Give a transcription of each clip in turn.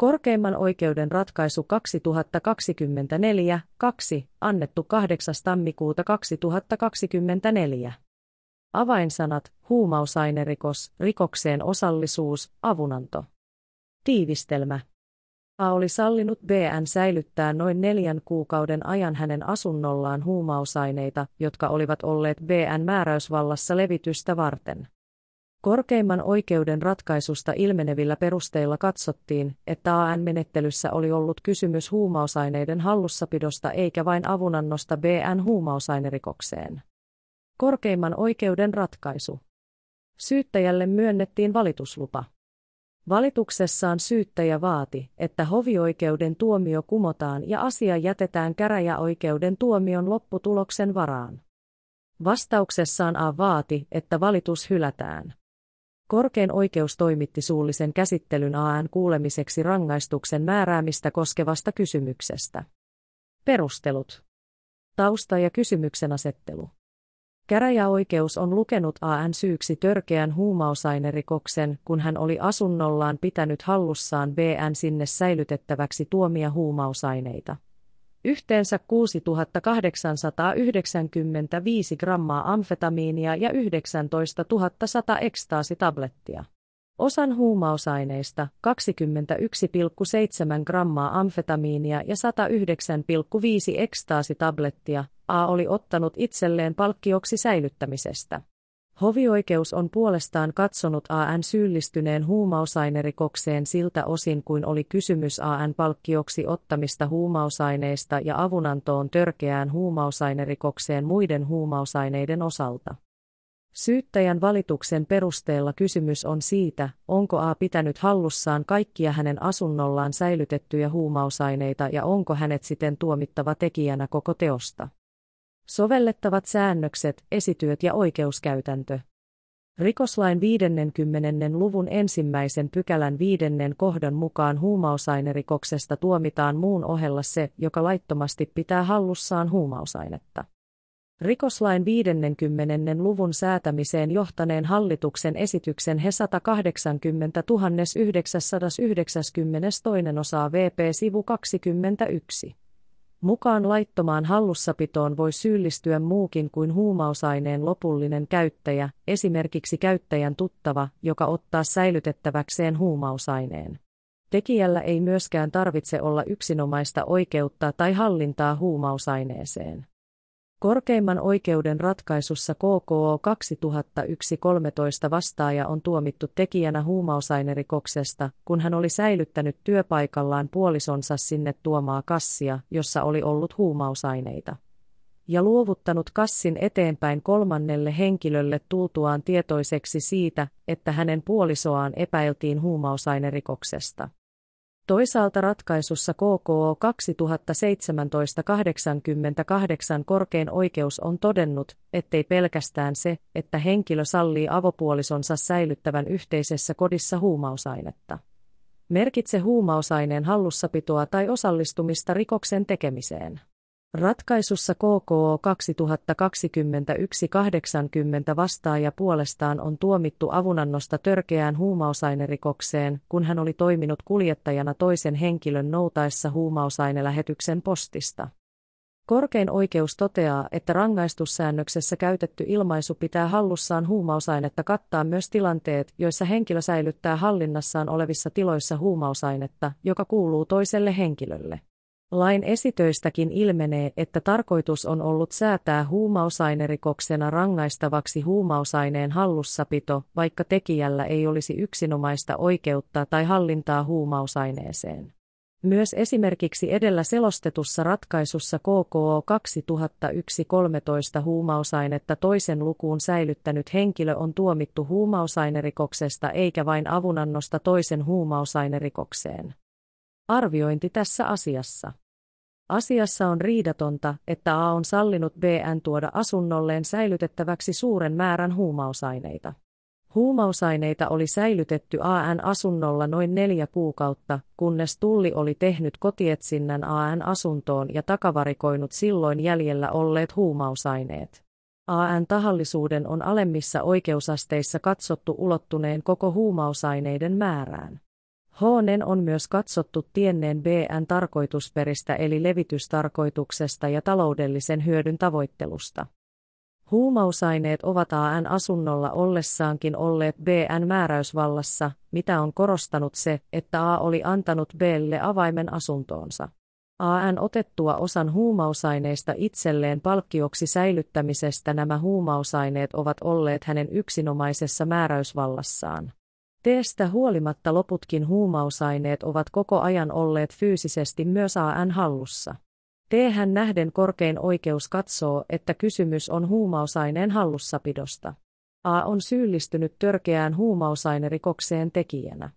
Korkeimman oikeuden ratkaisu 2024-2, annettu 8. tammikuuta 2024. Avainsanat, huumausainerikos, rikokseen osallisuus, avunanto. Tiivistelmä. A oli sallinut BN säilyttää noin neljän kuukauden ajan hänen asunnollaan huumausaineita, jotka olivat olleet BN määräysvallassa levitystä varten. Korkeimman oikeuden ratkaisusta ilmenevillä perusteilla katsottiin, että AN-menettelyssä oli ollut kysymys huumausaineiden hallussapidosta eikä vain avunannosta BN huumausainerikokseen. Korkeimman oikeuden ratkaisu. Syyttäjälle myönnettiin valituslupa. Valituksessaan syyttäjä vaati, että hovioikeuden tuomio kumotaan ja asia jätetään käräjäoikeuden tuomion lopputuloksen varaan. Vastauksessaan A vaati, että valitus hylätään. Korkein oikeus toimitti suullisen käsittelyn AN kuulemiseksi rangaistuksen määräämistä koskevasta kysymyksestä. Perustelut. Tausta ja kysymyksen asettelu. Käräjäoikeus on lukenut AN syyksi törkeän huumausainerikoksen, kun hän oli asunnollaan pitänyt hallussaan BN sinne säilytettäväksi tuomia huumausaineita. Yhteensä 6895 grammaa amfetamiinia ja 19 100 ekstaasitablettia. Osan huumausaineista 21,7 grammaa amfetamiinia ja 109,5 ekstaasitablettia A oli ottanut itselleen palkkioksi säilyttämisestä. Hovioikeus on puolestaan katsonut AN syyllistyneen huumausainerikokseen siltä osin kuin oli kysymys AN palkkioksi ottamista huumausaineista ja avunantoon törkeään huumausainerikokseen muiden huumausaineiden osalta. Syyttäjän valituksen perusteella kysymys on siitä, onko A pitänyt hallussaan kaikkia hänen asunnollaan säilytettyjä huumausaineita ja onko hänet siten tuomittava tekijänä koko teosta. Sovellettavat säännökset, esityöt ja oikeuskäytäntö. Rikoslain 50. luvun ensimmäisen pykälän viidennen kohdan mukaan huumausainerikoksesta tuomitaan muun ohella se, joka laittomasti pitää hallussaan huumausainetta. Rikoslain 50. luvun säätämiseen johtaneen hallituksen esityksen he 180 992 osaa VP sivu 21. Mukaan laittomaan hallussapitoon voi syyllistyä muukin kuin huumausaineen lopullinen käyttäjä, esimerkiksi käyttäjän tuttava, joka ottaa säilytettäväkseen huumausaineen. Tekijällä ei myöskään tarvitse olla yksinomaista oikeutta tai hallintaa huumausaineeseen. Korkeimman oikeuden ratkaisussa KKO 2001-13 vastaaja on tuomittu tekijänä huumausainerikoksesta, kun hän oli säilyttänyt työpaikallaan puolisonsa sinne tuomaa kassia, jossa oli ollut huumausaineita. Ja luovuttanut kassin eteenpäin kolmannelle henkilölle tultuaan tietoiseksi siitä, että hänen puolisoaan epäiltiin huumausainerikoksesta. Toisaalta ratkaisussa KKO 2017-88 korkein oikeus on todennut, ettei pelkästään se, että henkilö sallii avopuolisonsa säilyttävän yhteisessä kodissa huumausainetta. Merkitse huumausaineen hallussapitoa tai osallistumista rikoksen tekemiseen. Ratkaisussa KKO 2021-80 vastaaja puolestaan on tuomittu avunannosta törkeään huumausainerikokseen, kun hän oli toiminut kuljettajana toisen henkilön noutaessa huumausainelähetyksen postista. Korkein oikeus toteaa, että rangaistussäännöksessä käytetty ilmaisu pitää hallussaan huumausainetta kattaa myös tilanteet, joissa henkilö säilyttää hallinnassaan olevissa tiloissa huumausainetta, joka kuuluu toiselle henkilölle. Lain esitöistäkin ilmenee, että tarkoitus on ollut säätää huumausainerikoksena rangaistavaksi huumausaineen hallussapito, vaikka tekijällä ei olisi yksinomaista oikeutta tai hallintaa huumausaineeseen. Myös esimerkiksi edellä selostetussa ratkaisussa KKO 2001-13 huumausainetta toisen lukuun säilyttänyt henkilö on tuomittu huumausainerikoksesta eikä vain avunannosta toisen huumausainerikokseen. Arviointi tässä asiassa. Asiassa on riidatonta, että A on sallinut BN tuoda asunnolleen säilytettäväksi suuren määrän huumausaineita. Huumausaineita oli säilytetty AN asunnolla noin neljä kuukautta, kunnes Tulli oli tehnyt kotietsinnän AN asuntoon ja takavarikoinut silloin jäljellä olleet huumausaineet. AN tahallisuuden on alemmissa oikeusasteissa katsottu ulottuneen koko huumausaineiden määrään. Hnen on myös katsottu tienneen BN tarkoitusperistä eli levitystarkoituksesta ja taloudellisen hyödyn tavoittelusta. Huumausaineet ovat AN asunnolla ollessaankin olleet BN määräysvallassa, mitä on korostanut se, että A oli antanut Blle avaimen asuntoonsa. AN otettua osan huumausaineista itselleen palkkioksi säilyttämisestä nämä huumausaineet ovat olleet hänen yksinomaisessa määräysvallassaan. Teestä huolimatta loputkin huumausaineet ovat koko ajan olleet fyysisesti myös AN hallussa. Teehän nähden korkein oikeus katsoo, että kysymys on huumausaineen hallussapidosta. A on syyllistynyt törkeään huumausainerikokseen tekijänä.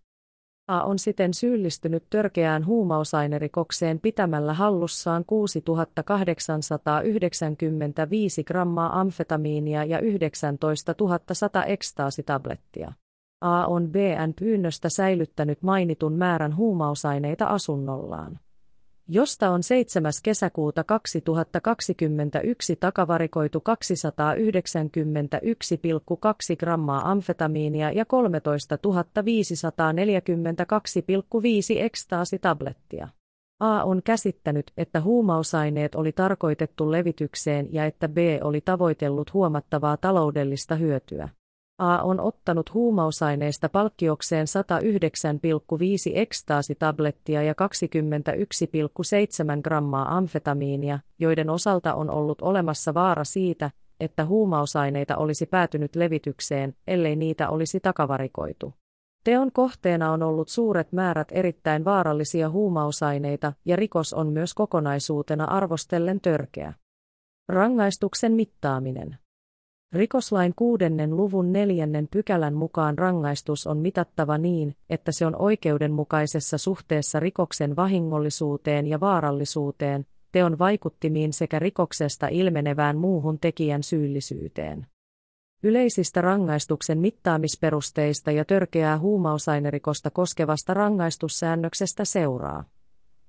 A on siten syyllistynyt törkeään huumausainerikokseen pitämällä hallussaan 6895 grammaa amfetamiinia ja 19 100 ekstaasitablettia. A on BN pyynnöstä säilyttänyt mainitun määrän huumausaineita asunnollaan josta on 7. kesäkuuta 2021 takavarikoitu 291,2 grammaa amfetamiinia ja 13 542,5 ekstaasitablettia. A on käsittänyt, että huumausaineet oli tarkoitettu levitykseen ja että B oli tavoitellut huomattavaa taloudellista hyötyä. A on ottanut huumausaineista palkkiokseen 109,5 ekstaasitablettia ja 21,7 grammaa amfetamiinia, joiden osalta on ollut olemassa vaara siitä, että huumausaineita olisi päätynyt levitykseen, ellei niitä olisi takavarikoitu. Teon kohteena on ollut suuret määrät erittäin vaarallisia huumausaineita ja rikos on myös kokonaisuutena arvostellen törkeä. Rangaistuksen mittaaminen. Rikoslain kuudennen luvun neljännen pykälän mukaan rangaistus on mitattava niin, että se on oikeudenmukaisessa suhteessa rikoksen vahingollisuuteen ja vaarallisuuteen, teon vaikuttimiin sekä rikoksesta ilmenevään muuhun tekijän syyllisyyteen. Yleisistä rangaistuksen mittaamisperusteista ja törkeää huumausainerikosta koskevasta rangaistussäännöksestä seuraa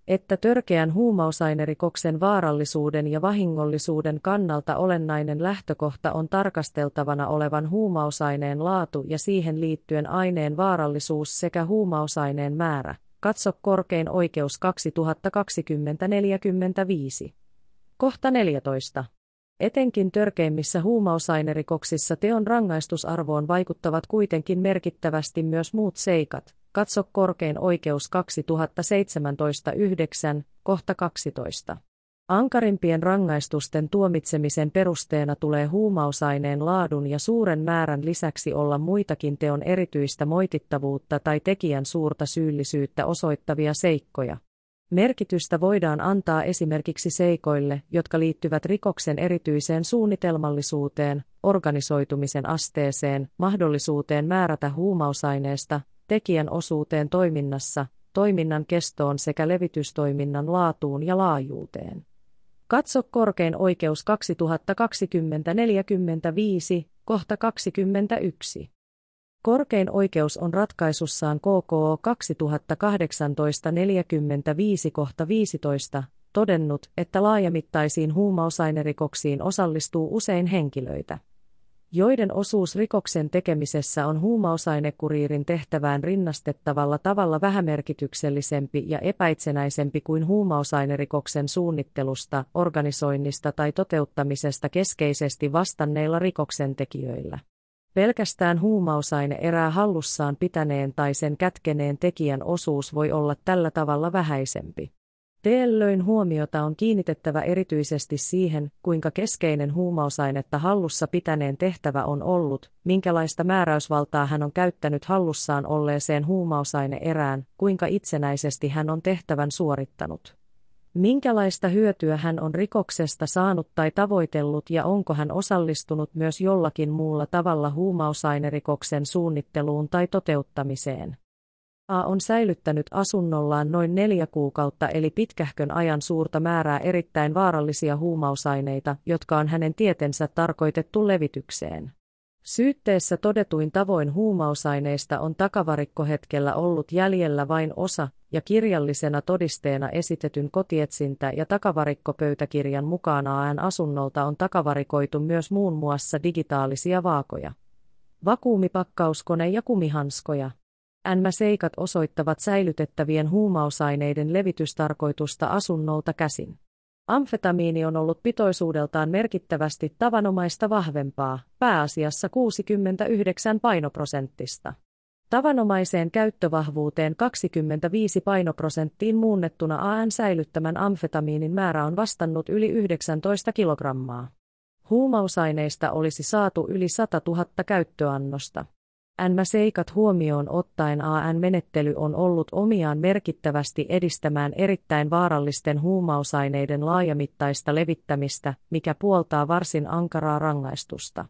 että törkeän huumausainerikoksen vaarallisuuden ja vahingollisuuden kannalta olennainen lähtökohta on tarkasteltavana olevan huumausaineen laatu ja siihen liittyen aineen vaarallisuus sekä huumausaineen määrä. Katso korkein oikeus 2020-45. Kohta 14. Etenkin törkeimmissä huumausainerikoksissa teon rangaistusarvoon vaikuttavat kuitenkin merkittävästi myös muut seikat, Katso korkein oikeus 2017-9, kohta 12. Ankarimpien rangaistusten tuomitsemisen perusteena tulee huumausaineen laadun ja suuren määrän lisäksi olla muitakin teon erityistä moitittavuutta tai tekijän suurta syyllisyyttä osoittavia seikkoja. Merkitystä voidaan antaa esimerkiksi seikoille, jotka liittyvät rikoksen erityiseen suunnitelmallisuuteen, organisoitumisen asteeseen, mahdollisuuteen määrätä huumausaineesta, tekijän osuuteen toiminnassa, toiminnan kestoon sekä levitystoiminnan laatuun ja laajuuteen. Katso korkein oikeus 2020-45, kohta 21. Korkein oikeus on ratkaisussaan KKO 2018-45 kohta 15 todennut, että laajamittaisiin huumausainerikoksiin osallistuu usein henkilöitä joiden osuus rikoksen tekemisessä on huumausainekuriirin tehtävään rinnastettavalla tavalla vähämerkityksellisempi ja epäitsenäisempi kuin huumausainerikoksen suunnittelusta, organisoinnista tai toteuttamisesta keskeisesti vastanneilla rikoksentekijöillä. Pelkästään huumausaine erää hallussaan pitäneen tai sen kätkeneen tekijän osuus voi olla tällä tavalla vähäisempi. Tällöin huomiota on kiinnitettävä erityisesti siihen, kuinka keskeinen huumausainetta hallussa pitäneen tehtävä on ollut, minkälaista määräysvaltaa hän on käyttänyt hallussaan olleeseen huumausaine-erään, kuinka itsenäisesti hän on tehtävän suorittanut. Minkälaista hyötyä hän on rikoksesta saanut tai tavoitellut ja onko hän osallistunut myös jollakin muulla tavalla huumausainerikoksen suunnitteluun tai toteuttamiseen. A on säilyttänyt asunnollaan noin neljä kuukautta eli pitkähkön ajan suurta määrää erittäin vaarallisia huumausaineita, jotka on hänen tietensä tarkoitettu levitykseen. Syytteessä todetuin tavoin huumausaineista on takavarikkohetkellä ollut jäljellä vain osa, ja kirjallisena todisteena esitetyn kotietsintä- ja takavarikkopöytäkirjan mukaan AN asunnolta on takavarikoitu myös muun muassa digitaalisia vaakoja, vakuumipakkauskone ja kumihanskoja. NMA-seikat osoittavat säilytettävien huumausaineiden levitystarkoitusta asunnolta käsin. Amfetamiini on ollut pitoisuudeltaan merkittävästi tavanomaista vahvempaa, pääasiassa 69 painoprosenttista. Tavanomaiseen käyttövahvuuteen 25 painoprosenttiin muunnettuna AN säilyttämän amfetamiinin määrä on vastannut yli 19 kilogrammaa. Huumausaineista olisi saatu yli 100 000 käyttöannosta. NMA-seikat huomioon ottaen AN-menettely on ollut omiaan merkittävästi edistämään erittäin vaarallisten huumausaineiden laajamittaista levittämistä, mikä puoltaa varsin ankaraa rangaistusta.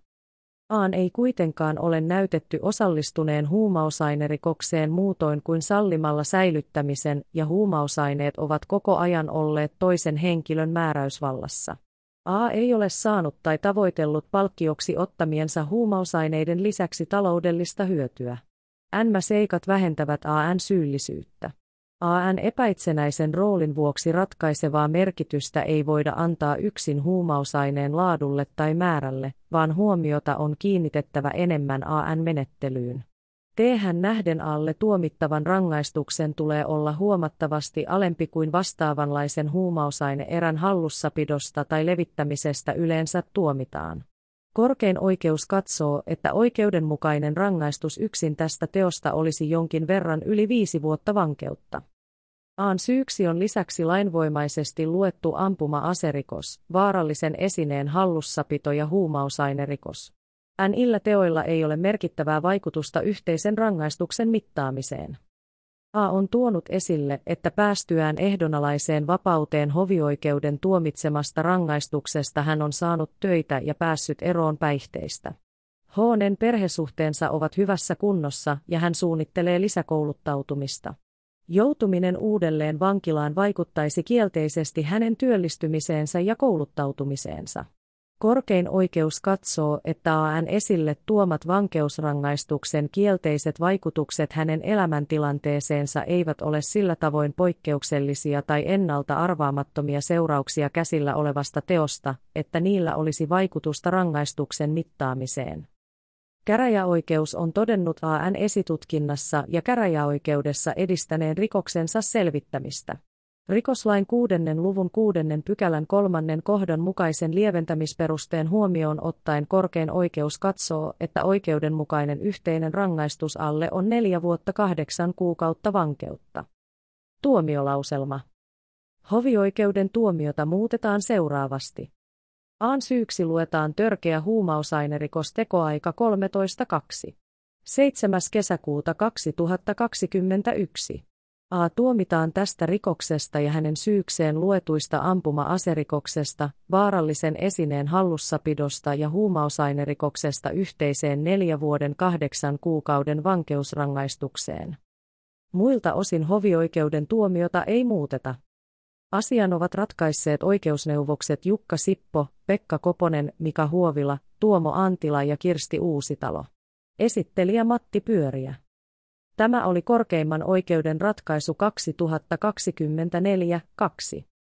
Aan ei kuitenkaan ole näytetty osallistuneen huumausainerikokseen muutoin kuin sallimalla säilyttämisen ja huumausaineet ovat koko ajan olleet toisen henkilön määräysvallassa. A ei ole saanut tai tavoitellut palkkioksi ottamiensa huumausaineiden lisäksi taloudellista hyötyä. NMA-seikat vähentävät AN syyllisyyttä. AN epäitsenäisen roolin vuoksi ratkaisevaa merkitystä ei voida antaa yksin huumausaineen laadulle tai määrälle, vaan huomiota on kiinnitettävä enemmän AN-menettelyyn. Tehän nähden alle tuomittavan rangaistuksen tulee olla huomattavasti alempi kuin vastaavanlaisen huumausaine-erän hallussapidosta tai levittämisestä yleensä tuomitaan. Korkein oikeus katsoo, että oikeudenmukainen rangaistus yksin tästä teosta olisi jonkin verran yli viisi vuotta vankeutta. Aan syyksi on lisäksi lainvoimaisesti luettu ampuma-aserikos, vaarallisen esineen hallussapito ja huumausainerikos. NIllä teoilla ei ole merkittävää vaikutusta yhteisen rangaistuksen mittaamiseen. A on tuonut esille, että päästyään ehdonalaiseen vapauteen hovioikeuden tuomitsemasta rangaistuksesta hän on saanut töitä ja päässyt eroon päihteistä. Hoonen perhesuhteensa ovat hyvässä kunnossa ja hän suunnittelee lisäkouluttautumista. Joutuminen uudelleen vankilaan vaikuttaisi kielteisesti hänen työllistymiseensä ja kouluttautumiseensa. Korkein oikeus katsoo, että AN esille tuomat vankeusrangaistuksen kielteiset vaikutukset hänen elämäntilanteeseensa eivät ole sillä tavoin poikkeuksellisia tai ennalta arvaamattomia seurauksia käsillä olevasta teosta, että niillä olisi vaikutusta rangaistuksen mittaamiseen. Käräjäoikeus on todennut AN esitutkinnassa ja käräjäoikeudessa edistäneen rikoksensa selvittämistä. Rikoslain kuudennen luvun kuudennen pykälän kolmannen kohdan mukaisen lieventämisperusteen huomioon ottaen korkein oikeus katsoo, että oikeudenmukainen yhteinen rangaistus alle on neljä vuotta kahdeksan kuukautta vankeutta. Tuomiolauselma. Hovioikeuden tuomiota muutetaan seuraavasti. Aan syyksi luetaan törkeä huumausainerikos tekoaika 13.2. 7. kesäkuuta 2021. A tuomitaan tästä rikoksesta ja hänen syykseen luetuista ampuma-aserikoksesta, vaarallisen esineen hallussapidosta ja huumausainerikoksesta yhteiseen neljä vuoden kahdeksan kuukauden vankeusrangaistukseen. Muilta osin hovioikeuden tuomiota ei muuteta. Asian ovat ratkaisseet oikeusneuvokset Jukka Sippo, Pekka Koponen, Mika Huovila, Tuomo Antila ja Kirsti Uusitalo. Esittelijä Matti Pyöriä. Tämä oli korkeimman oikeuden ratkaisu 2024-2.